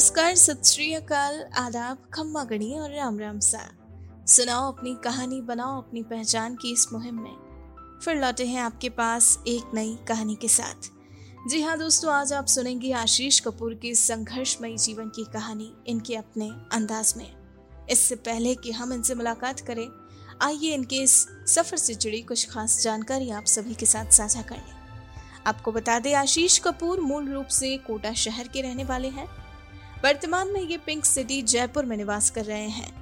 नमस्कार सत श्री अकाल आदाब खम्मा गणी और राम राम सा। सुनाओ अपनी कहानी, बनाओ अपनी पहचान की इस मुहिम में। फिर लौटे हैं आपके पास एक नई कहानी के साथ। जी हाँ दोस्तों, आज आप सुनेंगे आशीष कपूर की संघर्षमयी जीवन की कहानी इनके अपने अंदाज में। इससे पहले कि हम इनसे मुलाकात करें, आइए इनके इस सफ़र से जुड़ी कुछ खास जानकारी आप सभी के साथ साझा कर। लें आपको बता दें, आशीष कपूर मूल रूप से कोटा शहर के रहने वाले हैं। वर्तमान में ये पिंक सिटी जयपुर में निवास कर रहे हैं।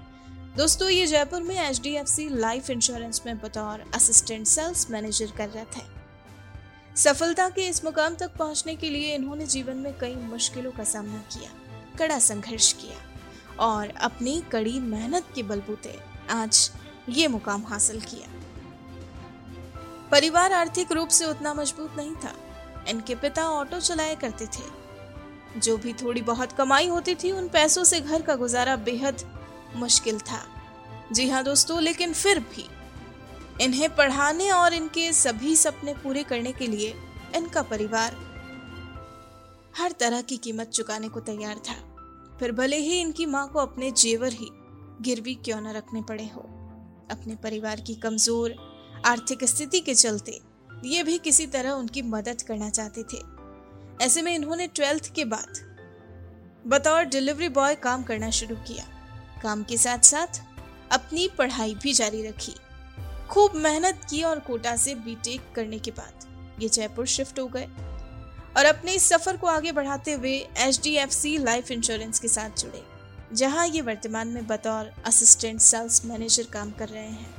दोस्तों, ये जयपुर में H D F C life insurance में बतौर असिस्टेंट सेल्स मैनेजर कर रहे थे सफलता के इस मुकाम तक पहुँचने के लिए इन्होंने जीवन में कई मुश्किलों का सामना किया, कड़ा संघर्ष किया और अपनी कड़ी मेहनत के बलबूते आज ये मुकाम हासिल किया। परिवार आर्थिक रूप से उतना मज़बूत नहीं था। इनके पिता ऑटो चलाया करते थे जो भी थोड़ी बहुत कमाई होती थी, उन पैसों से घर का गुजारा बेहद मुश्किल था। जी हाँ दोस्तों, लेकिन फिर भी इन्हें पढ़ाने और इनके सभी सपने पूरे करने के लिए इनका परिवार हर तरह की कीमत चुकाने को तैयार था। फिर भले ही इनकी माँ को अपने जेवर ही गिरवी क्यों न रखने पड़े हो, अपने परिवार की कमज़ोर आर्थिक स्थिति के चलते ये भी किसी तरह उनकी मदद करना चाहते थे। ऐसे में इन्होंने ट्वेल्थ के बाद बतौर डिलीवरी बॉय काम करना शुरू किया। काम के साथ साथ अपनी पढ़ाई भी जारी रखी। खूब मेहनत की और कोटा से बीटेक करने के बाद ये जयपुर शिफ्ट हो गए। और अपने इस सफ़र को आगे बढ़ाते हुए H D F C life insurance के साथ जुड़े, जहाँ ये वर्तमान में बतौर असिस्टेंट सेल्स मैनेजर काम कर रहे हैं।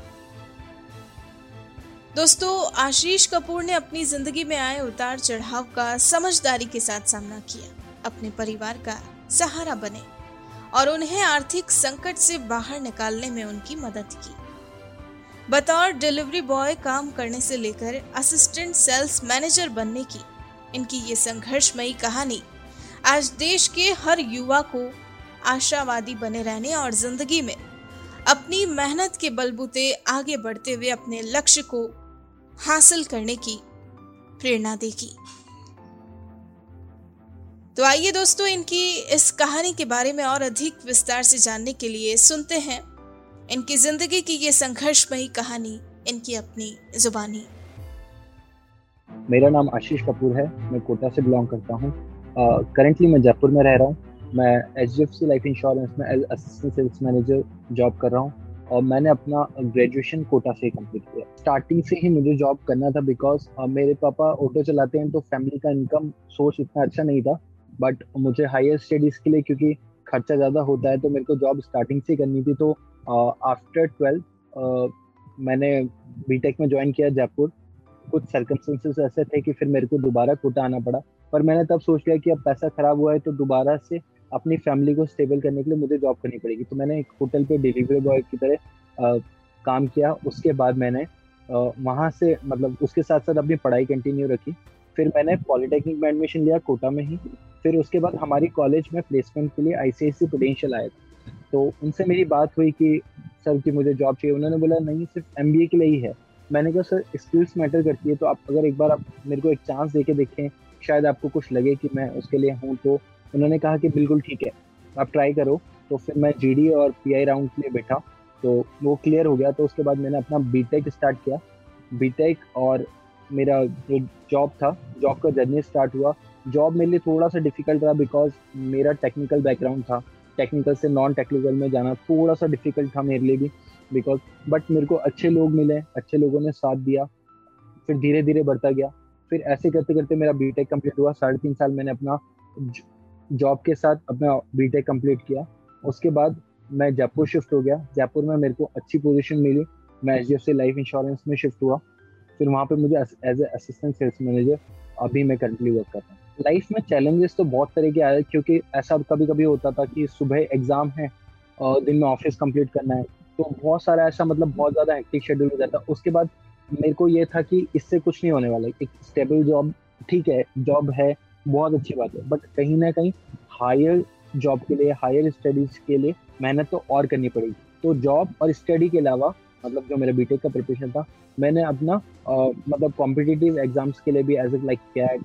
दोस्तों, आशीष कपूर ने अपनी ज़िंदगी में आए उतार चढ़ाव का समझदारी के साथ सामना किया। अपने परिवार का सहारा बने और उन्हें आर्थिक संकट से बाहर निकालने में उनकी मदद की। बतौर डिलीवरी बॉय काम करने से लेकर असिस्टेंट सेल्स मैनेजर बनने की इनकी ये संघर्षमयी कहानी आज देश के हर युवा को आशावादी बने रहने और ज़िंदगी में अपनी मेहनत के बलबूते आगे बढ़ते हुए अपने लक्ष्य को हासिल करने की प्रेरणा देगी। तो आइए दोस्तों, इनकी इस कहानी के बारे में और अधिक विस्तार से जानने के लिए सुनते हैं इनकी ज़िंदगी की ये संघर्षमयी कहानी, इनकी अपनी जुबानी। मेरा नाम आशीष कपूर है। मैं कोटा से बिलोंग करता हूँ। करेंटली मैं जयपुर में रह रहा हूँ। मैं H D F C life insurance में as assistant sales manager job कर रहा हूँ। और मैंने अपना ग्रेजुएशन कोटा से कंप्लीट किया। स्टार्टिंग से ही मुझे जॉब करना था बिकॉज़ मेरे पापा ऑटो चलाते हैं तो फैमिली का इनकम सोर्स इतना अच्छा नहीं था बट मुझे हायर स्टडीज़ के लिए क्योंकि खर्चा ज़्यादा होता है तो मेरे को जॉब स्टार्टिंग से करनी थी तो आफ्टर ट्वेल्थ मैंने बीटेक में ज्वाइन किया जयपुर कुछ सर्कमस्टेंसेस ऐसे थे कि फिर मेरे को दोबारा कोटा आना पड़ा, पर मैंने तब सोच लिया कि अब पैसा खराब हुआ है तो दोबारा से अपनी फैमिली को स्टेबल करने के लिए मुझे जॉब करनी पड़ेगी। तो मैंने एक होटल पे डिलीवरी बॉय की तरह आ, काम किया। उसके बाद मैंने वहाँ से मतलब उसके साथ साथ अपनी पढ़ाई कंटिन्यू रखी। फिर मैंने पॉलिटेक्निक में एडमिशन लिया कोटा में ही। फिर उसके बाद हमारी कॉलेज में प्लेसमेंट के लिए आईसीआईसी पोटेंशियल आया था तो उनसे मेरी बात हुई कि सर की मुझे जॉब चाहिए। उन्होंने बोला नहीं सिर्फ़ एमबीए के लिए ही है। मैंने कहा सर स्किल्स मैटर करती है तो आप अगर एक बार आप मेरे को एक चांस दे के देखें शायद आपको कुछ लगे कि मैं उसके लिए हूँ तो उन्होंने कहा कि बिल्कुल ठीक है, आप ट्राई करो। तो फिर मैं जीडी और पीआई राउंड के लिए बैठा। तो वो क्लियर हो गया तो उसके बाद मैंने अपना बी स्टार्ट किया। बी और मेरा जो जॉब था जॉब का जर्नी स्टार्ट हुआ। जॉब मेरे लिए थोड़ा सा डिफ़िकल्ट रहा बिकॉज़ मेरा टेक्निकल बैकग्राउंड था। टेक्निकल से नॉन टेक्निकल में जाना थोड़ा सा डिफ़िकल्ट था मेरे लिए भी बिकॉज़ बट मेरे को अच्छे लोग मिले, अच्छे लोगों ने साथ दिया। फिर धीरे धीरे बढ़ता गया। फिर ऐसे करते करते मेरा बी टेक कंप्लीट हुआ। साढ़े तीन साल मैंने अपना जॉब के साथ अपना बीटेक कंप्लीट किया। उसके बाद मैं जयपुर शिफ्ट हो गया। जयपुर में मेरे को अच्छी पोजीशन मिली। मैं एच डी लाइफ इंश्योरेंस में शिफ्ट हुआ। फिर वहाँ पे मुझे as a assistant sales manager अभी मैं करंटली वर्क करता हूँ। लाइफ में चैलेंजेस तो बहुत तरह के आए क्योंकि ऐसा कभी कभी होता था कि सुबह एग्ज़ाम है और दिन में ऑफ़िस कंप्लीट करना है। तो बहुत सारा ऐसा मतलब बहुत ज़्यादा एक्टिव शेड्यूल हो जाता उसके बाद मेरे को ये था कि इससे कुछ नहीं होने वाला एक स्टेबल जॉब ठीक है जॉब है बहुत अच्छी बात है। बट कहीं ना कहीं हायर जॉब के लिए हायर स्टडीज़ के लिए मेहनत तो और करनी पड़ेगी। तो जॉब और स्टडी के अलावा मतलब जो मेरा बीटेक का प्रिपरेशन था मैंने अपना आ, मतलब कॉम्पिटिटिव एग्ज़ाम्स के लिए भी as a like CAT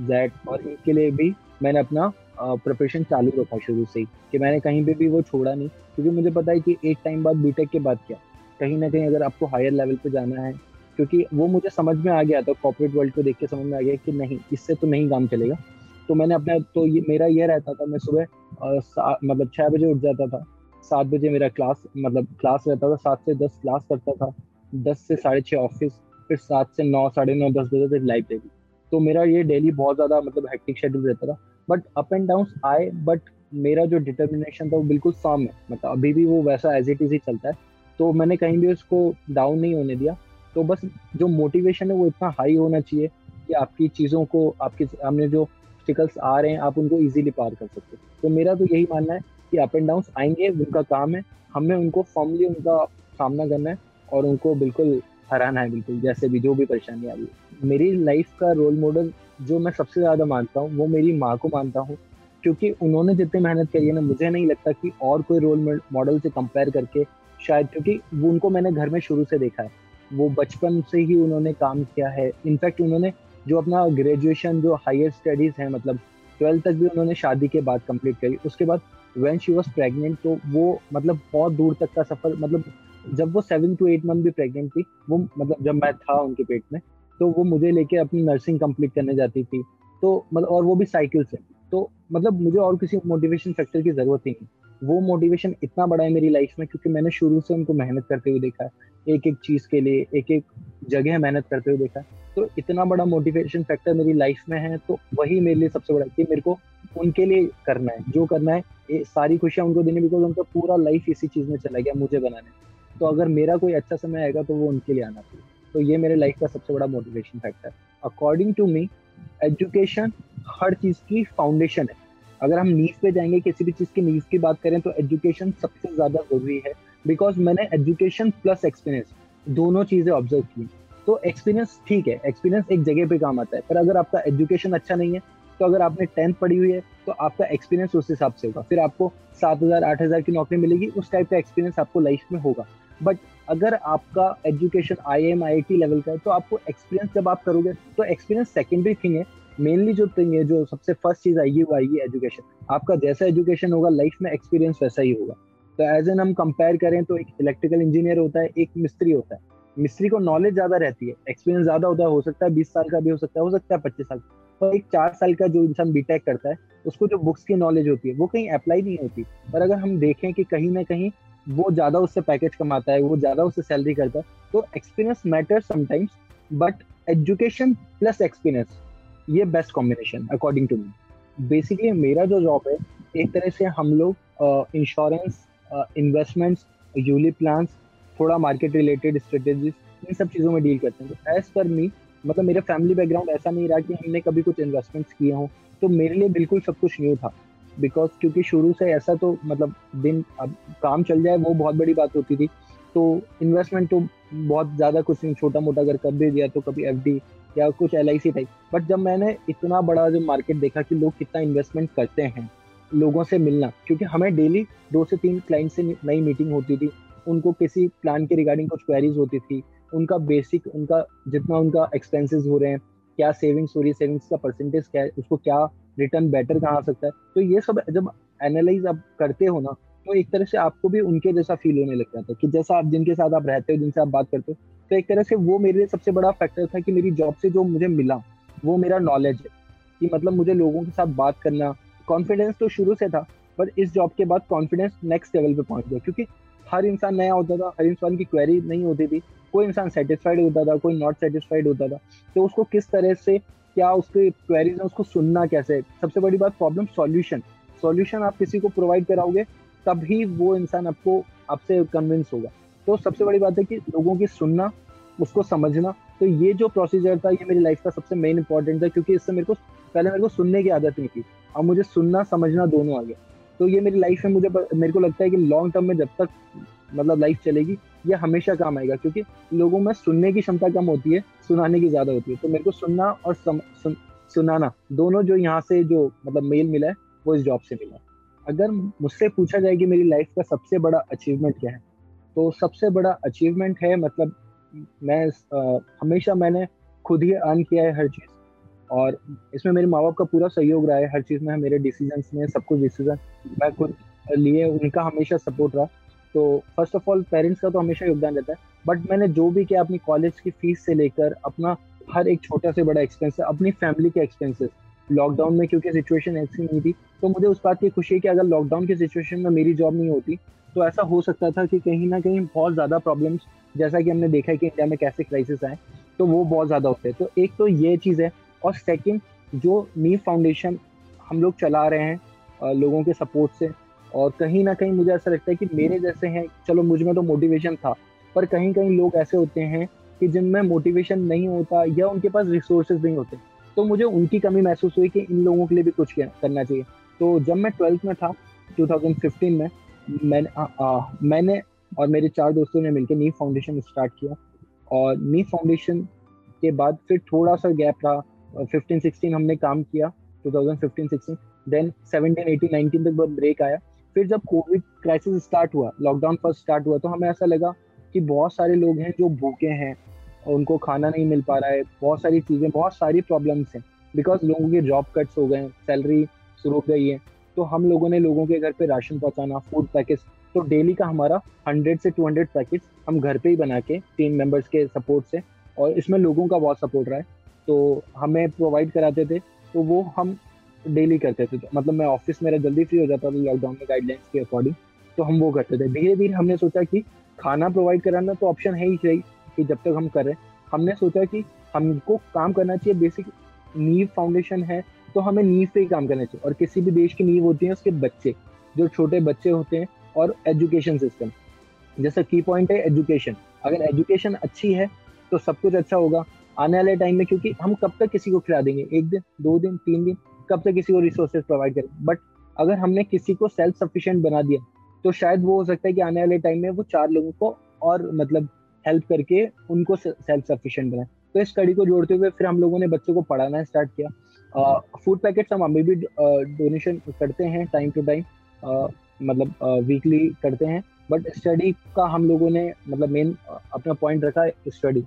XAT और इनके लिए भी मैंने अपना प्रिपरेशन चालू रखा शुरू से ही। कि मैंने कहीं पे भी वो छोड़ा नहीं। क्योंकि मुझे पता है कि एक टाइम बाद बीटेक के बाद क्या? कहीं ना कहीं अगर आपको हायर लेवल पे जाना है क्योंकि वो मुझे समझ में आ गया था कॉर्पोरेट वर्ल्ड को देख के समझ में आ गया कि नहीं, इससे तो नहीं काम चलेगा। तो मैंने अपना तो ये मेरा ये रहता था, मैं सुबह मतलब छः बजे उठ जाता था, सात बजे मेरा क्लास मतलब क्लास रहता था, सात से दस क्लास करता था, दस से साढ़े छः ऑफ़िस फिर सात से नौ, साढ़े नौ, दस बजे तक लाइब्रेरी तो मेरा ये डेली बहुत ज़्यादा मतलब हेक्टिक शेड्यूल रहता था। बट अप एंड डाउन आए बट मेरा जो डिटर्मिनेशन था वो बिल्कुल साम है। मतलब अभी भी वो वैसा एज इट इज़ ही चलता है। तो मैंने कहीं भी उसको डाउन नहीं होने दिया। तो बस जो मोटिवेशन है वो इतना हाई होना चाहिए कि आपकी चीज़ों को, आपके सामने जो स्टिकल्स आ रहे हैं, आप उनको इजीली पार कर सकते तो मेरा तो यही मानना है कि अप एंड डाउन आएँगे, उनका काम है। हमें उनको फॉर्मली उनका सामना करना है और उनको बिल्कुल हराना है, बिल्कुल जैसे भी, जो भी परेशानी आ रही है। मेरी लाइफ का रोल मॉडल जो मैं सबसे ज़्यादा मानता हूँ, वो मेरी माँ को मानता हूँ। क्योंकि उन्होंने जितनी मेहनत करी है ना, मुझे नहीं लगता कि और कोई रोल मॉडल से कंपेयर करके शायद, क्योंकि वो उनको मैंने घर में शुरू से देखा है। वो बचपन से ही उन्होंने काम किया है। इनफैक्ट उन्होंने जो अपना ग्रेजुएशन जो हायर स्टडीज़ है मतलब ट्वेल्थ तक भी उन्होंने शादी के बाद कंप्लीट करी। उसके बाद वेन शी वॉज़ प्रेगनेंट तो वो मतलब बहुत दूर तक का सफ़र मतलब जब वो सेवन टू एट मंथ भी प्रेगनेंट थी, वो मतलब जब मैं था उनके पेट में तो वो मुझे लेके अपनी नर्सिंग कंप्लीट करने जाती थी। तो मतलब और वो भी साइकिल से। तो मतलब मुझे और किसी मोटिवेशन फैक्टर की ज़रूरत ही नहीं। वो मोटिवेशन इतना बड़ा है मेरी लाइफ में, क्योंकि मैंने शुरू से उनको मेहनत करते हुए देखा है। एक एक चीज़ के लिए एक एक जगह मेहनत करते हुए देखा। तो इतना बड़ा मोटिवेशन फैक्टर मेरी लाइफ में है तो वही मेरे लिए सबसे बड़ा कि मेरे को उनके लिए करना है। जो करना है, ये सारी खुशियाँ उनको देने बिकॉज़ उनका पूरा लाइफ इसी चीज़ में चला गया, मुझे बनाने। तो अगर मेरा कोई अच्छा समय आएगा तो वो उनके लिए आना चाहिए। तो ये मेरे लाइफ का सबसे बड़ा motivation factor according to me education हर चीज़ की फाउंडेशन है। अगर हम नीव पे जाएँगे, किसी भी चीज़ की नीव की बात करें तो एजुकेशन सबसे ज़्यादा ज़रूरी है। बिकॉज़ मैंने एजुकेशन प्लस एक्सपीरियंस दोनों चीज़ें ऑब्ज़र्व की। तो एक्सपीरियंस ठीक है एक्सपीरियंस एक जगह पे काम आता है। पर अगर आपका एजुकेशन अच्छा नहीं है तो अगर आपने टेंथ पढ़ी हुई है तो आपका एक्सपीरियंस उस हिसाब से होगा। फिर आपको सात हज़ार, आठ हज़ार की नौकरी मिलेगी, उस टाइप का एक्सपीरियंस आपको लाइफ में होगा। बट अगर आपका education I M I T level का है तो आपको एक्सपीरियंस जब आप करोगे तो एक्सपीरियंस सेकेंडरी थिंग है। मेनली जो थिंग है, जो सबसे फ़र्स्ट चीज़ आएगी, वो आएगी एजुकेशन आपका जैसा एजुकेशन होगा लाइफ में एक्सपीरियंस वैसा ही होगा। तो एज एन हम कंपेयर करें तो एक इलेक्ट्रिकल इंजीनियर होता है, एक मिस्त्री होता है। मिस्त्री को नॉलेज ज़्यादा रहती है एक्सपीरियंस ज़्यादा होता है, हो सकता है बीस साल का भी, हो सकता है, हो सकता है पच्चीस साल तो एक चार साल का जो इंसान बीटेक करता है, उसको जो बुक्स की नॉलेज होती है, वो कहीं अप्लाई नहीं होती। पर अगर हम देखें कि कहीं ना कहीं वो ज़्यादा उससे पैकेज कमाता है, वो ज़्यादा उससे सैलरी करता है तो experience matter sometimes but education plus experience ये best combination according to me basically मेरा जो जॉब है, एक तरह से हम लोग इंश्योरेंस इन्वेस्टमेंट्स यूली प्लान्स थोड़ा मार्केट रिलेटेड स्ट्रेटेजीज इन सब चीज़ों में डील करते हैं। तो एज पर मी मतलब मेरा फैमिली बैकग्राउंड ऐसा नहीं रहा कि हमने कभी कुछ इन्वेस्टमेंट्स किए हों। तो मेरे लिए बिल्कुल सब कुछ न्यू था। बिकॉज़ क्योंकि शुरू से ऐसा तो मतलब दिन अब काम चल जाए, वो बहुत बड़ी बात होती थी। तो इन्वेस्टमेंट तो बहुत ज़्यादा कुछ नहीं छोटा मोटा अगर कर दे दिया तो कभी एफ़ या कुछ L I C type but जब मैंने इतना बड़ा जो मार्केट देखा कि लोग कितना इन्वेस्टमेंट करते हैं लोगों से मिलना, क्योंकि हमें डेली दो से तीन क्लाइंट से नई मीटिंग होती थी, उनको किसी प्लान के रिगार्डिंग कुछ क्वेरीज होती थी, उनका बेसिक उनका जितना उनका एक्सपेंसेस हो रहे हैं, क्या सेविंग्स हो रही है सेविंग्स का परसेंटेज क्या है, उसको क्या रिटर्न बेटर कहाँ आ सकता है तो ये सब जब एनालाइज आप करते हो ना तो एक तरह से आपको भी उनके जैसा फील होने लग जाता है कि जैसा आप, जिनके साथ आप रहते हो, जिनसे आप बात करते हो तो एक तरह से वो मेरे लिए सबसे बड़ा फैक्टर था कि मेरी जॉब से जो मुझे मिला, वो मेरा नॉलेज है, कि मतलब मुझे लोगों के साथ बात करना कॉन्फिडेंस तो शुरू से था, पर इस जॉब के बाद कॉन्फिडेंस नेक्स्ट लेवल पे पहुँच गया, क्योंकि हर इंसान नया होता था, हर इंसान की क्वेरी नहीं होती थी, कोई इंसान सेटिस्फाइड होता था, कोई नॉट सेटिस्फाइड होता था तो उसको किस तरह से, क्या उसके क्वेरीज है, उसको सुनना कैसे? सबसे बड़ी बात प्रॉब्लम सॉल्यूशन सॉल्यूशन आप किसी को प्रोवाइड कराओगे, तभी वो इंसान आपको, आपसे कन्विंस होगा। तो सबसे बड़ी बात है कि लोगों की सुनना, उसको समझना तो ये जो प्रोसीजर था, ये मेरी लाइफ का सबसे मेन इंपॉर्टेंट था, क्योंकि इससे मेरे को, पहले मेरे को सुनने की आदत नहीं थी। अब मुझे सुनना समझना दोनों आ गया तो ये मेरी लाइफ में मुझे मेरे को लगता है कि लॉन्ग टर्म में जब तक मतलब लाइफ चलेगी ये हमेशा काम आएगा। क्योंकि लोगों में सुनने की क्षमता कम होती है सुनाने की ज़्यादा होती है। तो मेरे को सुनना और सम, सुन, सुनाना दोनों जो यहाँ से जो मतलब मेल मिला है वो इस जॉब से मिला है। अगर मुझसे पूछा जाए कि मेरी लाइफ का सबसे बड़ा अचीवमेंट क्या है तो सबसे बड़ा अचीवमेंट है मतलब मैं आ, हमेशा मैंने खुद ही अर्न किया है हर चीज़। और इसमें मेरे माँ बाप का पूरा सहयोग रहा है, हर चीज़ में, मेरे डिसीज़न में, सब कुछ डिसीज़न मैं खुद लिए, उनका हमेशा सपोर्ट रहा। तो फ़र्स्ट ऑफ़ ऑल पेरेंट्स का तो हमेशा योगदान रहता है बट मैंने जो भी किया, अपनी कॉलेज की फ़ीस से लेकर, अपना हर एक छोटा से बड़ा एक्सपेंस अपनी फैमिली के एक्सपेंसेस लॉकडाउन में क्योंकि सिचुएशन ऐसी नहीं थी तो मुझे उस बात की खुशी है कि अगर लॉकडाउन की सिचुएशन में मेरी जॉब नहीं होती तो ऐसा हो सकता था कि कहीं ना कहीं बहुत ज़्यादा प्रॉब्लम्स जैसा कि हमने देखा है कि इंडिया में कैसे क्राइसिस आए तो वो बहुत ज़्यादा होते हैं। तो एक तो ये चीज़ है और सेकंड जो नी फाउंडेशन हम लोग चला रहे हैं लोगों के सपोर्ट से, और कहीं ना कहीं मुझे ऐसा लगता है कि मेरे जैसे हैं, चलो मुझमें तो मोटिवेशन था, पर कहीं कहीं लोग ऐसे होते हैं कि जिनमें मोटिवेशन नहीं होता या उनके पास रिसोर्सेज नहीं होते तो मुझे उनकी कमी महसूस हुई कि इन लोगों के लिए भी कुछ करना चाहिए। तो जब मैं ट्वेल्थ में था 2015 में, मैंने मैंने और मेरे चार दोस्तों ने मिलकर नी फाउंडेशन स्टार्ट किया, और नी फाउंडेशन के बाद फिर थोड़ा सा गैप रहा फिफ्टीन सिक्सटीन हमने काम किया 2015 16 देन 17 18 19 तक ब्रेक आया। फिर जब कोविड क्राइसिस स्टार्ट हुआ लॉकडाउन फ़र्स्ट स्टार्ट हुआ तो हमें ऐसा लगा कि बहुत सारे लोग हैं जो भूखे हैं और उनको खाना नहीं मिल पा रहा है। बहुत सारी चीज़ें, बहुत सारी प्रॉब्लम्स हैं। बिकॉज़ लोगों के जॉब कट्स हो गए हैं सैलरी शुरू हो गई है। तो हम लोगों ने लोगों के घर पे राशन पहुंचाना फ़ूड पैकेज तो डेली का हमारा हंड्रेड से टू हंड्रेड पैकेट हम घर पे ही बना के टीम मेंबर्स के सपोर्ट से और इसमें लोगों का बहुत सपोर्ट रहा है। तो हमें प्रोवाइड कराते थे तो वो हम डेली करते थे। तो मतलब मैं ऑफ़िस मेरा जल्दी फ्री हो जाता था लॉकडाउन में गाइडलाइंस के अकॉर्डिंग तो हम वो करते थे। धीरे धीरे हमने सोचा कि खाना प्रोवाइड कराना तो ऑप्शन है ही सही, कि जब तक हम करें हमने सोचा कि हमको काम करना चाहिए बेसिक नीव फाउंडेशन है तो हमें नीव पे ही काम करना चाहिए। और किसी भी देश की नीव होती है, उसके बच्चे, जो छोटे बच्चे होते हैं, और एजुकेशन सिस्टम जैसा की पॉइंट है एजुकेशन अगर एजुकेशन अच्छी है तो सब कुछ अच्छा होगा। आने वाले टाइम में, क्योंकि हम कब तक किसी को खिला देंगे? एक दिन, दो दिन, तीन दिन, कब तक किसी को रिसोर्सेज प्रोवाइड करें? बट अगर हमने किसी को सेल्फ सफिशिएंट बना दिया तो शायद वो हो सकता है कि आने वाले टाइम में वो चार लोगों को और मतलब हेल्प करके उनको सेल्फ सफिशिएंट बनाए। तो इस कड़ी को जोड़ते हुए फिर हम लोगों ने बच्चों को पढ़ाना स्टार्ट किया। फ़ूड पैकेट्स हम अभी भी डोनेशन करते हैं टाइम टू टाइम मतलब वीकली करते हैं। बट स्टडी का हम लोगों ने मतलब मेन अपना पॉइंट रखा है स्टडी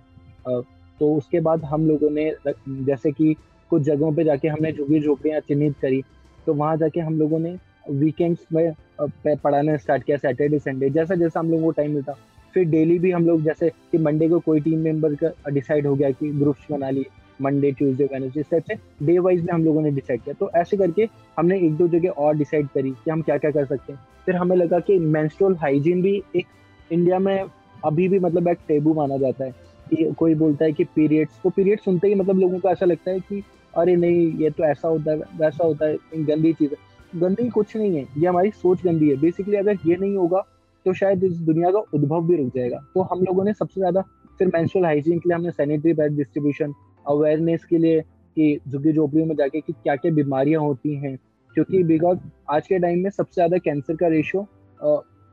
तो उसके बाद हम लोगों ने जैसे कि कुछ जगहों पे जाके हमने झुग्गी झोपड़ियाँ चिन्हित करी तो वहाँ जाके हम लोगों ने वीकेंड्स में पढ़ाना स्टार्ट किया सैटरडे संडे जैसा जैसा हम लोगों को टाइम मिलता। फिर डेली भी हम लोग जैसे कि मंडे को कोई टीम मेंबर का डिसाइड हो गया कि ग्रुप्स बना लिए मंडे ट्यूसडे वेनसडे इस टाइप से डे वाइज में हम लोगों ने डिसाइड किया। तो ऐसे करके हमने एक दो जगह और डिसाइड करी कि हम क्या क्या कर सकते हैं। फिर हमें लगा कि मेंस्ट्रुअल हाइजीन भी एक इंडिया में अभी भी मतलब एक टेबू माना जाता है। कोई बोलता है कि पीरियड्स तो पीरियड सुनते ही मतलब लोगों को ऐसा लगता है कि अरे नहीं, ये तो ऐसा होता है, वैसा होता है गंदी चीज़ है। गंदी कुछ नहीं है, ये हमारी सोच गंदी है। बेसिकली अगर ये नहीं होगा तो शायद इस दुनिया का उद्भव भी रुक जाएगा। तो हम लोगों ने सबसे ज़्यादा फिर मेंस्ट्रुअल हाइजीन के लिए हमने सैनिटरी पैड डिस्ट्रीब्यूशन अवेयरनेस के लिए कि झुग्गी झोपड़ियों में जाके कि क्या क्या बीमारियाँ होती हैं। क्योंकि बिकॉज़ आज के टाइम में सबसे ज़्यादा कैंसर का रेशियो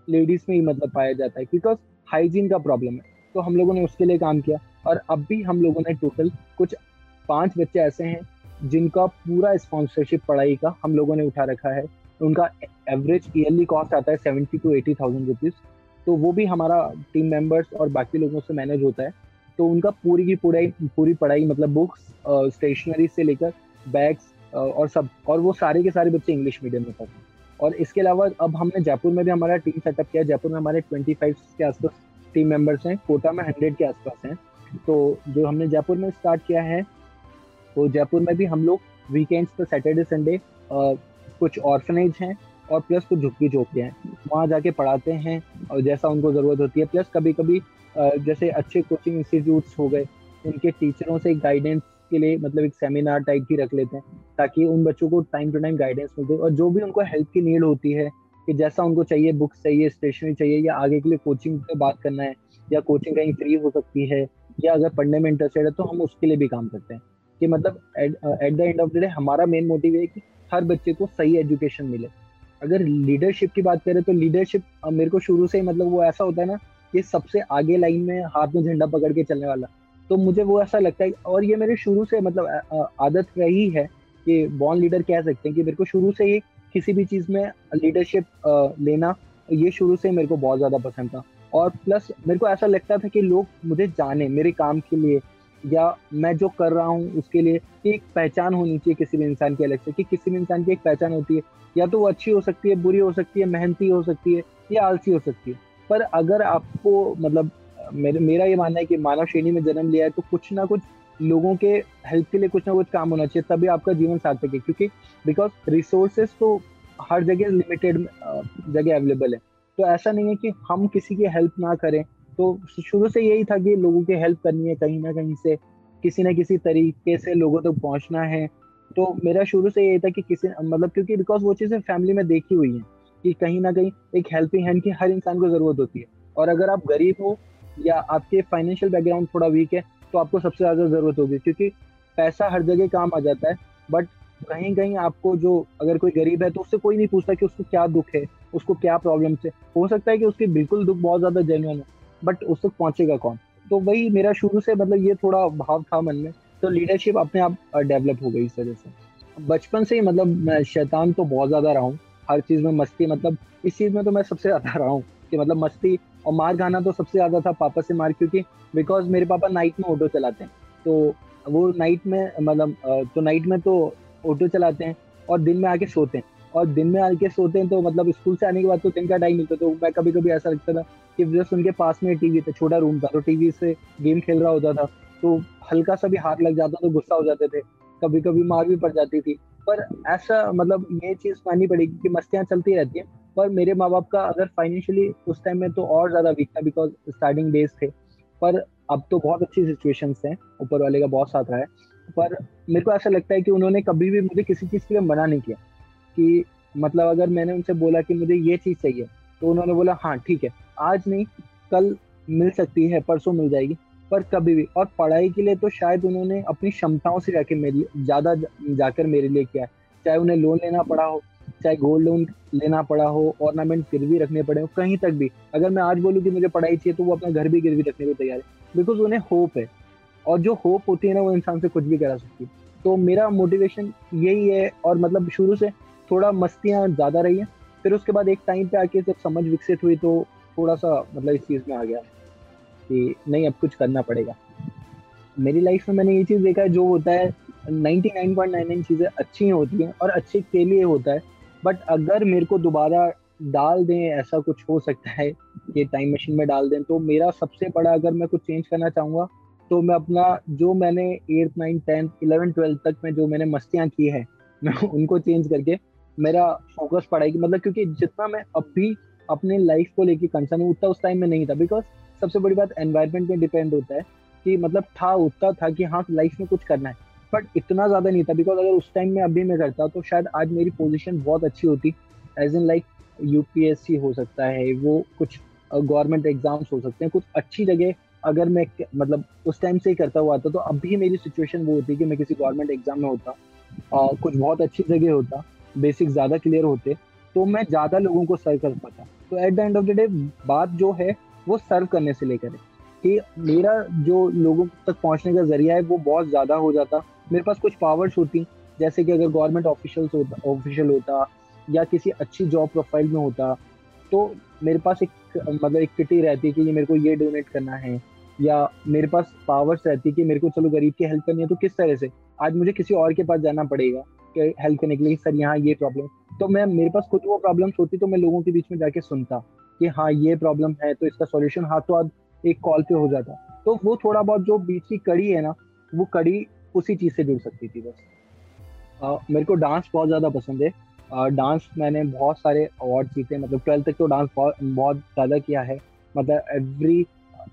लेडीज़ में ही मतलब पाया जाता है। बिकॉज़ हाइजीन का प्रॉब्लम है। तो हम लोगों ने उसके लिए काम किया। और अब भी हम लोगों ने टोटल कुछ पाँच बच्चे ऐसे हैं, जिनका पूरा स्पॉन्सरशिप पढ़ाई का हम लोगों ने उठा रखा है। उनका एवरेज ईयरली कॉस्ट आता है seventy two eighty thousand rupees तो वो भी हमारा टीम मेंबर्स और बाकी लोगों से मैनेज होता है। तो उनका पूरी की पूरी पूरी पढ़ाई मतलब बुक्स स्टेशनरी से लेकर बैग्स और सब, और वो सारे के सारे बच्चे इंग्लिश मीडियम में पढ़ते हैं। और इसके अलावा अब हमने जयपुर में भी हमारा टीम सेटअप किया जयपुर में हमारे ट्वेंटी फाइव के आसपास टीम मेंबर्स हैं कोटा में हंड्रेड के आसपास हैं। तो जो हमने जयपुर में स्टार्ट किया है तो जयपुर में भी हम लोग वीकेंड्स पर सैटरडे संडे कुछ ऑर्फनेज हैं और प्लस कुछ झुग्गी झोपड़ियाँ हैं। वहाँ जाके पढ़ाते हैं और जैसा उनको ज़रूरत होती है प्लस कभी कभी जैसे अच्छे कोचिंग इंस्टीट्यूट्स हो गए, उनके टीचरों से गाइडेंस के लिए मतलब एक सेमिनार टाइप की रख लेते हैं, ताकि उन बच्चों को टाइम टू टाइम गाइडेंस मिलते और जो भी उनको हेल्प की नीड होती है कि जैसा उनको चाहिए बुक्स चाहिए स्टेशनरी चाहिए, या आगे के लिए कोचिंग पे बात करना है, या कोचिंग कहीं फ्री हो सकती है, या अगर पढ़ने में इंटरेस्टेड है तो हम उसके लिए भी काम करते हैं। कि मतलब at the end of the day हमारा मेन मोटिव है कि हर बच्चे को सही एजुकेशन मिले। अगर लीडरशिप की बात करें तो लीडरशिप मेरे को शुरू से ही मतलब वो ऐसा होता है ना कि सबसे आगे लाइन में हाथ में झंडा पकड़ के चलने वाला। तो मुझे वो ऐसा लगता है, और ये मेरे शुरू से मतलब आदत रही है कि बॉर्न लीडर कह सकते हैं कि मेरे को शुरू से ही किसी भी चीज़ में लीडरशिप लेना ये शुरू से मेरे को बहुत ज़्यादा पसंद था। और प्लस मेरे को ऐसा लगता था कि लोग मुझे जाने, मेरे काम के लिए या मैं जो कर रहा हूँ उसके लिए एक पहचान होनी चाहिए किसी भी इंसान की अलग से, कि किसी भी इंसान की एक पहचान होती है। या तो वो अच्छी हो सकती है, बुरी हो सकती है, मेहनती हो सकती है या आलसी हो सकती है। पर अगर आपको मतलब मेरे, मेरा ये मानना है कि मानव श्रेणी में जन्म लिया है तो कुछ ना कुछ लोगों के हेल्प के लिए कुछ ना कुछ काम होना चाहिए, तभी आपका जीवन सार्थक है, क्योंकि बिकॉज़ रिसोर्सेज तो हर जगह लिमिटेड जगह अवेलेबल है। तो ऐसा नहीं है कि हम किसी की हेल्प ना करें। तो शुरू से यही था कि लोगों की हेल्प करनी है कहीं ना कहीं से, किसी ना किसी तरीके से लोगों तक तो पहुँचना है। तो मेरा शुरू से यही था कि किसी मतलब क्योंकि बिकॉज़ वो चीज़ें फैमिली में देखी हुई हैं कि कहीं ना कहीं एक हेल्पिंग हैंड की हर इंसान को ज़रूरत होती है। और अगर आप गरीब हो या आपके फाइनेंशियल बैकग्राउंड थोड़ा वीक है तो आपको सबसे ज़्यादा ज़रूरत होगी, क्योंकि पैसा हर जगह काम आ जाता है बट कहीं कहीं आपको जो अगर कोई गरीब है तो उससे कोई नहीं पूछता कि उसको क्या दुख है, उसको क्या प्रॉब्लम है हो सकता है कि उसकी बिल्कुल दुख बहुत ज़्यादा जेन्युन है बट उस तक पहुंचेगा कौन? तो वही मेरा शुरू से मतलब ये थोड़ा भाव था मन में तो लीडरशिप अपने आप डेवलप हो गई इस तरह से। बचपन से ही मतलब मैं शैतान तो बहुत ज़्यादा रहा हूँ, हर चीज़ में मस्ती मतलब इस चीज़ में तो मैं सबसे ज़्यादा रहा हूँ, कि मतलब मस्ती और मार खाना तो सबसे ज़्यादा था पापा से मार, क्योंकि बिकॉज़ मेरे पापा नाइट में ऑटो चलाते हैं। तो वो नाइट में मतलब तो नाइट में तो ऑटो चलाते हैं और दिन में आके सोते हैं। और दिन में आके सोते हैं तो मतलब स्कूल से आने के बाद तो दिन का टाइम मिलता तो मैं कभी कभी ऐसा लगता था कि जस्ट उनके पास में टीवी था, छोटा रूम था। तो टीवी से गेम खेल रहा होता था। तो हल्का सा भी हाथ लग जाता तो गुस्सा हो जाते थे। कभी कभी मार भी पड़ जाती थी। पर ऐसा मतलब ये चीज़ माननी पड़ेगी कि मस्तियाँ चलती रहती हैं। पर मेरे माँ बाप का अगर फाइनेंशियली उस टाइम में तो और ज़्यादा वीक था बिकॉज़ स्टार्टिंग डेज़ थे। पर अब तो बहुत अच्छी सिचुएशन हैं। ऊपर वाले का बहुत साथ रहा है। पर मेरे को ऐसा लगता है कि उन्होंने कभी भी मुझे किसी चीज़ के लिए मना नहीं किया। कि मतलब अगर मैंने उनसे बोला कि मुझे ये चीज़ चाहिए तो उन्होंने बोला हाँ ठीक है। आज नहीं, कल मिल सकती है, परसों मिल जाएगी। पर कभी भी। और पढ़ाई के लिए तो शायद उन्होंने अपनी क्षमताओं से जाके मेरे लिए, ज़्यादा जाकर मेरे लिए किया है। चाहे उन्हें लोन लेना पड़ा हो चाहे गोल्ड लोन लेना पड़ा हो ऑर्नामेंट गिरवी रखने पड़े हो, कहीं तक भी। अगर मैं आज बोलूँ कि मुझे पढ़ाई चाहिए तो वो अपना घर भी गिरवी रखने को तैयार है। बिकॉज़ उन्हें होप है। और जो होप होती है ना, वो इंसान से कुछ भी करा सकती है। तो मेरा मोटिवेशन यही है, और मतलब शुरू से थोड़ा मस्तियाँ ज़्यादा रही हैं। फिर उसके बाद एक टाइम पे आके जब समझ विकसित हुई तो थोड़ा सा मतलब इस चीज़ में आ गया कि नहीं, अब कुछ करना पड़ेगा। मेरी लाइफ में मैंने ये चीज़ देखा है, जो होता है 99.99 चीज़ें अच्छी होती हैं, और अच्छे के लिए होता है। बट अगर मेरे को दोबारा डाल दें, ऐसा कुछ हो सकता है कि टाइम मशीन में डाल दें तो मेरा सबसे बड़ा अगर मैं कुछ चेंज करना चाहूँगा तो मैं अपना जो मैंने eighth ninth tenth eleven twelfth तक में जो मैंने मस्तियाँ की है, मैं उनको चेंज करके मेरा फोकस पढ़ाई की मतलब क्योंकि जितना मैं अब भी अपने लाइफ को लेके कंसर्न हूँ, उतना उस टाइम में नहीं था। बिकॉज़ सबसे बड़ी बात एनवायरमेंट में डिपेंड होता है कि मतलब था, उतना था कि हाँ लाइफ में कुछ करना है। बट इतना ज़्यादा नहीं था बिकॉज़ अगर उस टाइम में अभी मैं करता तो शायद आज मेरी पोजिशन बहुत अच्छी होती एज इन लाइक यूपीएससी हो सकता है वो कुछ गवर्नमेंट एग्ज़ाम्स हो सकते हैं कुछ अच्छी जगह अगर मैं मतलब उस टाइम से ही करता हुआ था तो अब भी मेरी सिचुएशन वो होती कि मैं किसी गवर्नमेंट एग्ज़ाम में होता आ, कुछ बहुत अच्छी जगह होता बेसिक ज़्यादा क्लियर होते तो मैं ज़्यादा लोगों को सर्व कर पाता। तो at the end of the day बात जो है वो सर्व करने से लेकर है कि मेरा जो लोगों तक पहुँचने का ज़रिया है वो बहुत ज़्यादा हो जाता मेरे पास कुछ पावर्स होती जैसे कि अगर गवर्नमेंट ऑफिशियल्स होता ऑफिशियल होता या किसी अच्छी जॉब प्रोफ़ाइल में होता तो मेरे पास एक मतलब एक किटी रहती कि ये मेरे को ये डोनेट करना है या मेरे पास पावर्स रहती कि मेरे को चलो गरीब की हेल्प करनी है तो किस तरह से? आज मुझे किसी और के पास जाना पड़ेगा कि हेल्प करने के लिए सर यहाँ ये प्रॉब्लम तो मैं, मेरे पास खुद वो प्रॉब्लम्स होती तो मैं लोगों के बीच में जाके सुनता कि हाँ ये प्रॉब्लम है तो इसका सॉल्यूशन हाथों हाथ एक कॉल पे हो जाता। तो वो थोड़ा बहुत जो बीच की कड़ी है ना, वो कड़ी उसी चीज़ से जुड़ सकती थी बस। आ, मेरे को डांस बहुत ज़्यादा पसंद है। डांस मैंने बहुत सारे अवार्ड जीते मतलब ट्वेल्थ तक तो डांस बहुत बहुत ज़्यादा किया है। मतलब एवरी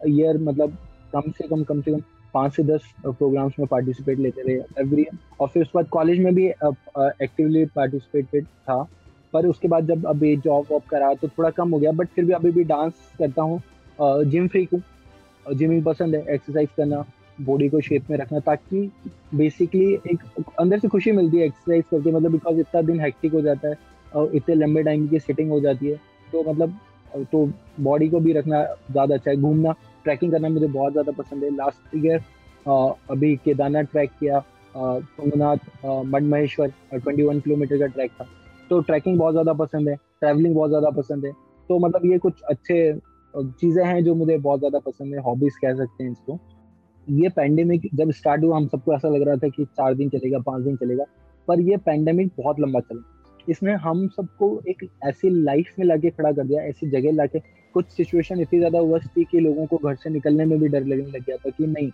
ईयर मतलब कम से कम कम से कम पाँच से दस प्रोग्राम्स में पार्टिसिपेट लेते रहे एवरी और फिर उसके बाद कॉलेज में भी एक्टिवली पार्टिसिपेटेड था। पर उसके बाद जब अभी जॉब वॉब करा तो थोड़ा कम हो गया बट फिर भी अभी भी डांस करता हूँ। जिम फ्री हूँ। जिमिंग पसंद है एक्सरसाइज करना। बॉडी को शेप में रखना ताकि बेसिकली एक अंदर से खुशी मिलती है एक्सरसाइज करके मतलब बिकॉज़ इतना दिन हैक्टिक हो जाता है और इतने लंबे टाइम की सेटिंग हो जाती है तो मतलब तो बॉडी को भी रखना ज़्यादा अच्छा है। घूमना ट्रैकिंग करना मुझे बहुत ज़्यादा पसंद है। लास्ट ईयर अभी केदारनाथ ट्रैक किया Tungnath Madmaheshwar twenty one kilometre का ट्रैक था। तो ट्रैकिंग बहुत ज़्यादा पसंद है ट्रैवलिंग बहुत ज़्यादा पसंद है। तो मतलब ये कुछ अच्छे चीज़ें हैं जो मुझे बहुत ज़्यादा पसंद है हॉबीज़ कह सकते हैं इसको। ये पैंडेमिक जब स्टार्ट हुआ, हम सबको ऐसा लग रहा था कि चार दिन चलेगा, पाँच दिन चलेगा, पर ये पैंडेमिक बहुत लंबा चला। इसने हम सबको एक ऐसी लाइफ में लाके खड़ा कर दिया, ऐसी जगह लाके। कुछ सिचुएशन इतनी ज़्यादा वर्ष थी कि लोगों को घर से निकलने में भी डर लगने लग गया था कि नहीं,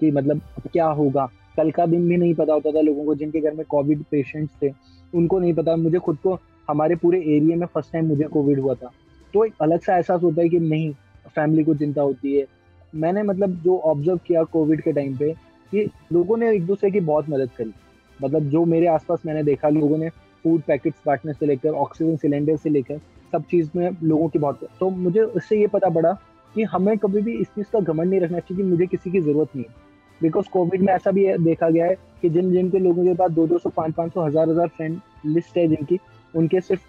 कि मतलब अब क्या होगा। कल का दिन भी नहीं पता होता था लोगों को, जिनके घर में कोविड पेशेंट्स थे, उनको नहीं पता। मुझे खुद को, हमारे पूरे एरिया में फ़र्स्ट टाइम मुझे कोविड हुआ था। तो एक अलग सा एहसास होता है कि नहीं फैमिली को चिंता होती है मैंने मतलब जो ऑब्ज़र्व किया कोविड के टाइम पे, कि लोगों ने एक दूसरे की बहुत मदद करी। मतलब जो मेरे आसपास मैंने देखा, लोगों ने फ़ूड पैकेट्स बांटने से लेकर ऑक्सीजन सिलेंडर से लेकर, सब चीज़ में लोगों की बहुत तो मुझे इससे ये पता पड़ा कि हमें कभी भी इस चीज़ का घमंड नहीं रखना चाहिए कि मुझे किसी की ज़रूरत नहीं है। बिकॉज़ कोविड में ऐसा भी देखा गया है कि जिन जिन के लोगों के पास दो दो सौ, पाँच पाँच सौ, हज़ार हज़ार फ्रेंड लिस्ट है जिनकी, उनके सिर्फ़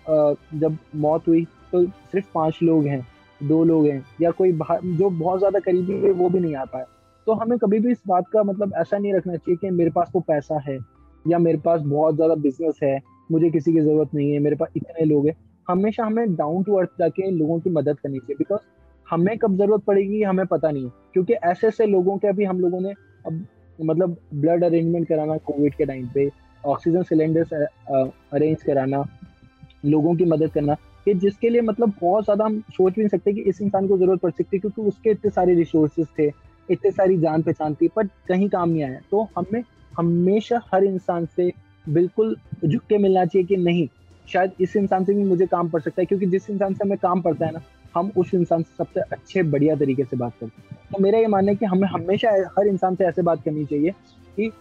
जब मौत हुई तो सिर्फ़ पाँच लोग हैं। दो लोग हैं, या कोई जो बहुत ज़्यादा करीबी है, वो भी नहीं आ पाए। तो हमें कभी भी इस बात का मतलब ऐसा नहीं रखना चाहिए कि मेरे पास तो पैसा है, या मेरे पास बहुत ज़्यादा बिज़नेस है, मुझे किसी की ज़रूरत नहीं है, मेरे पास इतने लोग हैं। हमेशा हमें डाउन टू अर्थ जाके लोगों की मदद करनी चाहिए बिकॉज़ हमें कब ज़रूरत पड़ेगी, हमें पता नहीं क्योंकि ऐसे ऐसे लोगों के अभी हम लोगों ने अब मतलब ब्लड अरेंजमेंट कराना कोविड के टाइम पे ऑक्सीजन सिलेंडर्स अरेंज कराना, लोगों की मदद करना कि जिसके लिए मतलब बहुत ज़्यादा हम सोच भी नहीं सकते कि इस इंसान को ज़रूरत पड़ सकती है क्योंकि उसके इतने सारे रिसोर्सेज थे, इतने सारी जान पहचान थी पर कहीं काम नहीं आया। तो हमें हमेशा हर इंसान से बिल्कुल झुक के मिलना चाहिए कि नहीं, शायद इस इंसान से भी मुझे काम पड़ सकता है, क्योंकि जिस इंसान से हमें काम पड़ता है ना, हम उस इंसान से सबसे अच्छे, बढ़िया तरीके से बात करते हैं। तो मेरा ये मानना है कि हमें हमेशा हर इंसान से ऐसे बात करनी चाहिए कि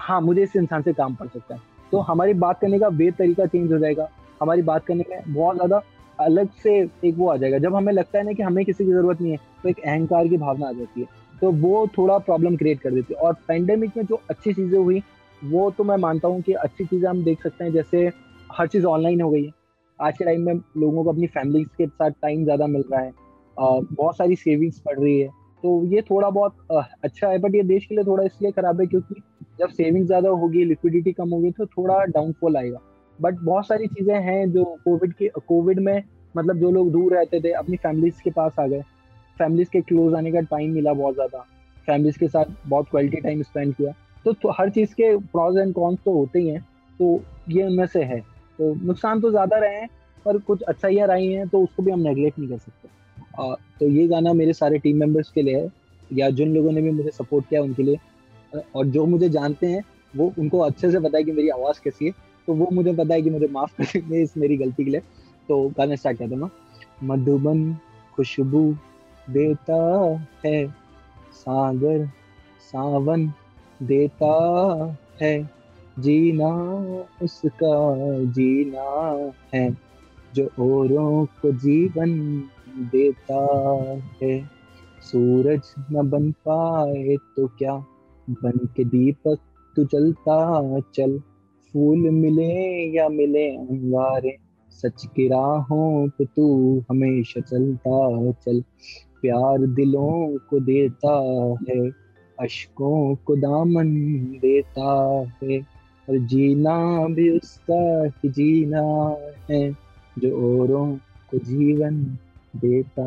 हाँ मुझे इस इंसान से काम पड़ सकता है। तो हमारी बात करने का वे तरीका चेंज हो जाएगा हमारी बात करने में बहुत ज़्यादा अलग से एक वो आ जाएगा। जब हमें लगता है ना कि हमें किसी की ज़रूरत नहीं है तो एक अहंकार की भावना आ जाती है। तो वो थोड़ा प्रॉब्लम क्रिएट कर देती है। और पेंडेमिक में जो अच्छी चीज़ें हुई, वो तो मैं मानता हूँ कि अच्छी चीज़ें हम देख सकते हैं। जैसे हर चीज़ ऑनलाइन हो गई है। आज के टाइम में लोगों को अपनी फैमिली के साथ टाइम ज़्यादा मिल रहा है। बहुत सारी सेविंग्स पड़ रही है। तो ये थोड़ा बहुत अच्छा है बट ये देश के लिए थोड़ा इसलिए खराब है क्योंकि जब सेविंग ज़्यादा होगी लिक्विडिटी कम होगी तो थोड़ा डाउनफॉल आएगा। बट बहुत सारी चीज़ें हैं जो कोविड के कोविड में मतलब जो लोग दूर रहते थे अपनी फैमिलीज़ के पास आ गए। फैमिलीज़ के क्लोज आने का टाइम मिला बहुत ज़्यादा। फैमिलीज़ के साथ बहुत क्वालिटी टाइम स्पेंड किया। तो, तो हर चीज़ के प्रॉज एंड कॉन्स तो होते ही हैं। तो ये उनमें से है। तो नुकसान तो ज़्यादा रहे हैं पर कुछ अच्छाइयाँ रही हैं तो उसको भी हम नेगलेक्ट नहीं कर सकते। आ, तो ये गाना मेरे सारे टीम मेंबर्स के लिए है या जिन लोगों ने भी मुझे सपोर्ट किया उनके लिए। और जो मुझे जानते हैं वो उनको अच्छे से पता है कि मेरी आवाज़ कैसी है। तो वो मुझे पता है कि मुझे माफ़ कर देंगे इस मेरी गलती के लिए। तो गाना स्टार्ट करता हूँ मधुबन खुशबू देता है, सागर सावन देता है, जीना उसका जीना है, जो औरों को जीवन देता है। सूरज न बन पाए तो क्या, बन के दीपक तू चलता चल। फूल मिले या मिले अंगारे? सच की राहों पे तू हमेशा चलता चल। प्यार दिलों को देता है, अशकों को दामन देता है। और जीना भी उसका ही जीना है, जो औरों को जीवन देता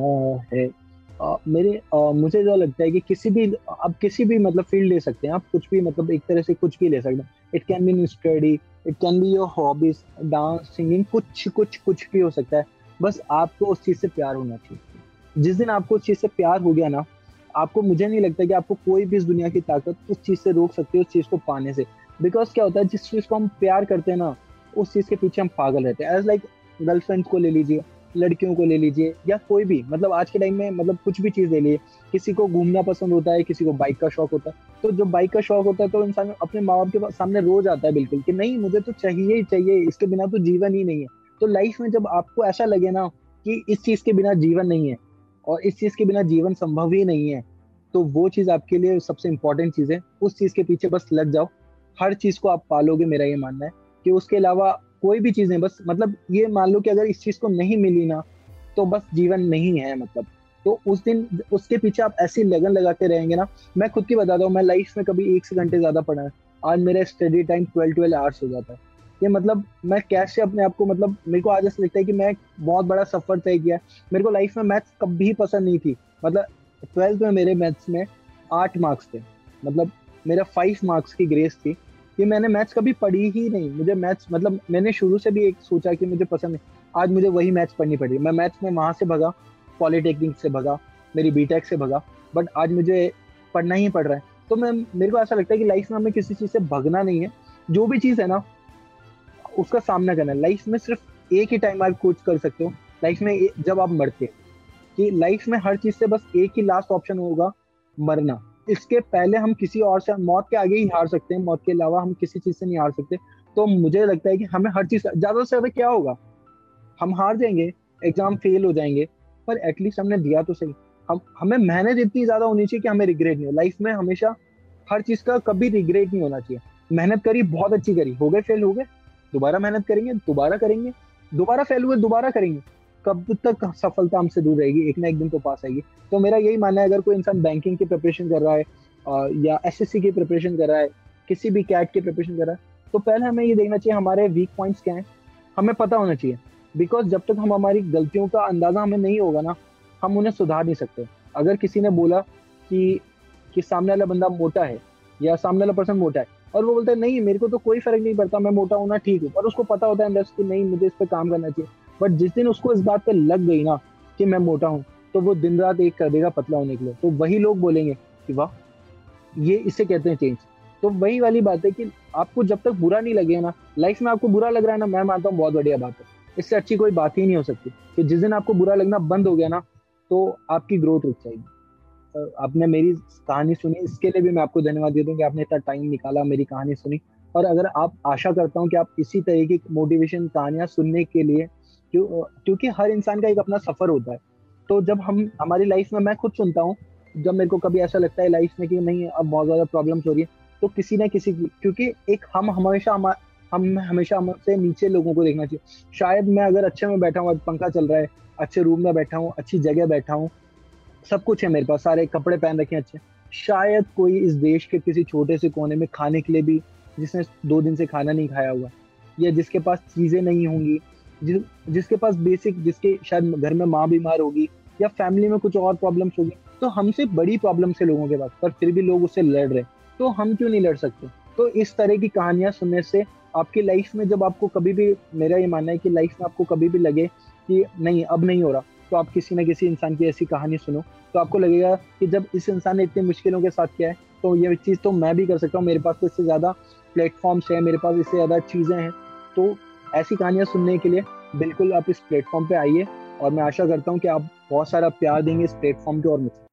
है। मेरे आ, मुझे जो लगता है कि किसी भी आप किसी भी मतलब फ़ील्ड ले सकते हैं आप कुछ भी मतलब एक तरह से कुछ भी ले सकते हैं। It can be study it can be your hobbies dance singing कुछ कुछ कुछ भी हो सकता है। बस आपको उस चीज़ से प्यार होना चाहिए। जिस दिन आपको उस चीज़ से प्यार हो गया ना आपको मुझे नहीं लगता कि आपको कोई भी इस दुनिया की ताकत उस चीज़ से रोक सकती है उस चीज़ को पाने से। बिकॉज़ क्या होता है जिस चीज़ को हम प्यार करते हैं ना उस चीज़ के पीछे हम पागल रहते हैं। एज लाइक गर्लफ्रेंड को ले लीजिए। लड़कियों को ले लीजिए या कोई भी मतलब आज के टाइम में मतलब कुछ भी चीज़ ले लीजिए किसी को घूमना पसंद होता है, किसी को बाइक का शौक होता है। तो जो बाइक का शौक होता है तो इंसान अपने माँ बाप के सामने रोज आता है बिल्कुल कि नहीं, मुझे तो चाहिए ही चाहिए, इसके बिना तो जीवन ही नहीं है। तो लाइफ में जब आपको ऐसा लगे ना कि इस चीज़ के बिना जीवन नहीं है और इस चीज़ के बिना जीवन संभव ही नहीं है तो वो चीज़ आपके लिए सबसे इंपॉर्टेंट चीज़ है। उस चीज़ के पीछे बस लग जाओ। हर चीज़ को आप पालोगे, मेरा ये मानना है कि उसके अलावा कोई भी चीज़ नहीं, बस मतलब ये मान लो कि अगर इस चीज़ को नहीं मिली ना तो बस जीवन नहीं है मतलब। तो उस दिन, उसके पीछे आप ऐसी लगन लगाते रहेंगे ना, मैं खुद की बताता हूँ, मैं लाइफ में कभी एक से घंटे ज़्यादा पढ़ा है। आज मेरा study time twelve twelve hours हो जाता है। ये मतलब मैं कैसे अपने आप को मतलब मेरे को आज ऐसा लगता है कि मैं बहुत बड़ा सफ़र तय किया मेरे को लाइफ में मैथ्स कभी पसंद नहीं थी। मतलब ट्वेल्थ में मेरे मैथ्स में आठ मार्क्स थे। मतलब मेरा फाइव मार्क्स की ग्रेस थी। कि मैंने मैथ्स कभी पढ़ी ही नहीं। मुझे मैथ्स मतलब मैंने शुरू से भी एक सोचा कि मुझे पसंद है आज मुझे वही मैथ्स पढ़नी पड़ी मैं मैथ्स में वहाँ से भगा, पॉलिटेक्निक से भगा, मेरी बीटेक से भगा बट आज मुझे पढ़ना ही पड़ रहा है। तो मैं, मेरे को ऐसा लगता है कि लाइफ में हमें किसी चीज़ से भगना नहीं है। जो भी चीज़ है ना, उसका सामना करना है। लाइफ में सिर्फ़ एक ही टाइम आप कुछ कर सकते हो। लाइफ में जब आप मरते कि लाइफ में हर चीज़ से बस एक ही लास्ट ऑप्शन होगा, मरना। इसके पहले हम किसी और से मौत के आगे ही हार सकते हैं, मौत के अलावा हम किसी चीज़ से नहीं हार सकते। तो मुझे लगता है कि हमें हर चीज़, ज़्यादा से ज़्यादा क्या होगा? हम हार जाएँगे, एग्ज़ाम फेल हो जाएँगे, पर एटलीस्ट हमने दिया तो सही। हम, हमें मेहनत इतनी ज़्यादा होनी चाहिए कि हमें रिग्रेट नहीं हो। लाइफ में हमेशा हर चीज़ का कभी रिग्रेट नहीं होना चाहिए। मेहनत करी, बहुत अच्छी करी। हो गए फेल हो गए, दोबारा मेहनत करेंगे, दोबारा करेंगे, दोबारा फेल हुए, दोबारा करेंगे। कब तक सफलता हमसे दूर रहेगी? एक ना एक दिन तो पास आएगी। तो मेरा यही मानना है, अगर कोई इंसान बैंकिंग की प्रिपरेशन कर रहा है या एसएससी की प्रिपरेशन कर रहा है, किसी भी कैट की प्रिपरेशन कर रहा है तो पहले हमें ये देखना चाहिए, हमारे वीक पॉइंट्स क्या हैं? हमें पता होना चाहिए। बिकॉज़ जब तक हम हमारी गलतियों का अंदाज़ा हमें नहीं होगा ना, हम उन्हें सुधार नहीं सकते। अगर किसी ने बोला कि कि सामने वाला बंदा मोटा है, या सामने वाला पर्सन मोटा है, और वो बोलता है, नहीं, मेरे को तो कोई फ़र्क नहीं पड़ता, मैं मोटा होना ठीक हूँ। पर उसको पता होता है अंदर कि नहीं, मुझे इस पर काम करना चाहिए। बट जिस दिन उसको इस बात पर लग गई ना कि मैं मोटा हूँ तो वो दिन रात एक कर देगा पतला होने के लिए। तो वही लोग बोलेंगे कि वाह, ये इसे कहते हैं चेंज तो वही वाली बात है कि आपको जब तक बुरा नहीं लगे ना लाइफ में आपको बुरा लग रहा है ना, मैं मानता हूँ बहुत बढ़िया बात है। इससे अच्छी कोई बात ही नहीं हो सकती कि जिस दिन आपको बुरा लगना बंद हो गया ना तो आपकी ग्रोथ रुक जाएगी। आपने मेरी कहानी सुनी, इसके लिए भी मैं आपको धन्यवाद दे दूँ कि आपने इतना टाइम निकाला, मेरी कहानी सुनी। और अगर आप आशा करता हूँ कि आप इसी तरह की मोटिवेशन कहानियाँ सुनने के लिए क्यों, क्योंकि हर इंसान का एक अपना सफ़र होता है। तो जब हम, हमारी लाइफ में मैं खुद सुनता हूँ, जब मेरे को कभी ऐसा लगता है लाइफ में कि नहीं, अब बहुत ज़्यादा प्रॉब्लम्स हो रही है तो किसी न किसी की, क्योंकि एक हम हमेशा हम हमेशा हमसे नीचे लोगों को देखना चाहिए। शायद मैं अगर अच्छे में बैठा हूँ, पंखा चल रहा है, अच्छे रूम में बैठा हूँ, अच्छी जगह बैठा हूँ, सब कुछ है मेरे पास, सारे कपड़े पहन रखे हैं अच्छे। शायद कोई इस देश के किसी छोटे से कोने में खाने के लिए भी, जिसने दो दिन से खाना नहीं खाया हुआ या जिसके पास चीज़ें नहीं होंगी जिस, जिसके पास बेसिक जिसके शायद घर में माँ बीमार होगी या फैमिली में कुछ और प्रॉब्लम्स होगी तो हमसे बड़ी प्रॉब्लम है लोगों के पास, पर फिर भी लोग उससे लड़ रहे। तो हम क्यों नहीं लड़ सकते? तो इस तरह की कहानियाँ सुनने से आपकी लाइफ में जब आपको कभी भी, मेरा ये मानना है कि लाइफ में आपको कभी भी लगे कि नहीं, अब नहीं हो रहा तो आप किसी न किसी इंसान की ऐसी कहानी सुनो। तो आपको लगेगा कि जब इस इंसान ने इतनी मुश्किलों के साथ किया है तो ये चीज़ तो मैं भी कर सकता हूँ, मेरे पास तो इससे ज़्यादा प्लेटफॉर्म्स है, मेरे पास इससे ज़्यादा चीज़ें हैं। तो ऐसी कहानियाँ सुनने के लिए बिल्कुल आप इस प्लेटफॉर्म पे आइए और मैं आशा करता हूँ कि आप बहुत सारा प्यार देंगे इस प्लेटफॉर्म पे और मुझे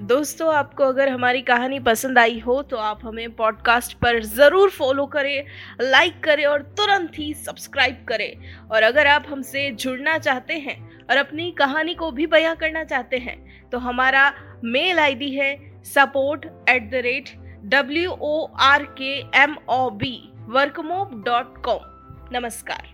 दोस्तों, आपको अगर हमारी कहानी पसंद आई हो तो आप हमें पॉडकास्ट पर ज़रूर फॉलो करें लाइक करें और तुरंत ही सब्सक्राइब करें। और अगर आप हमसे जुड़ना चाहते हैं और अपनी कहानी को भी बयां करना चाहते हैं तो हमारा मेल आईडी है support at the rate W O R K M O B workmob dot com नमस्कार.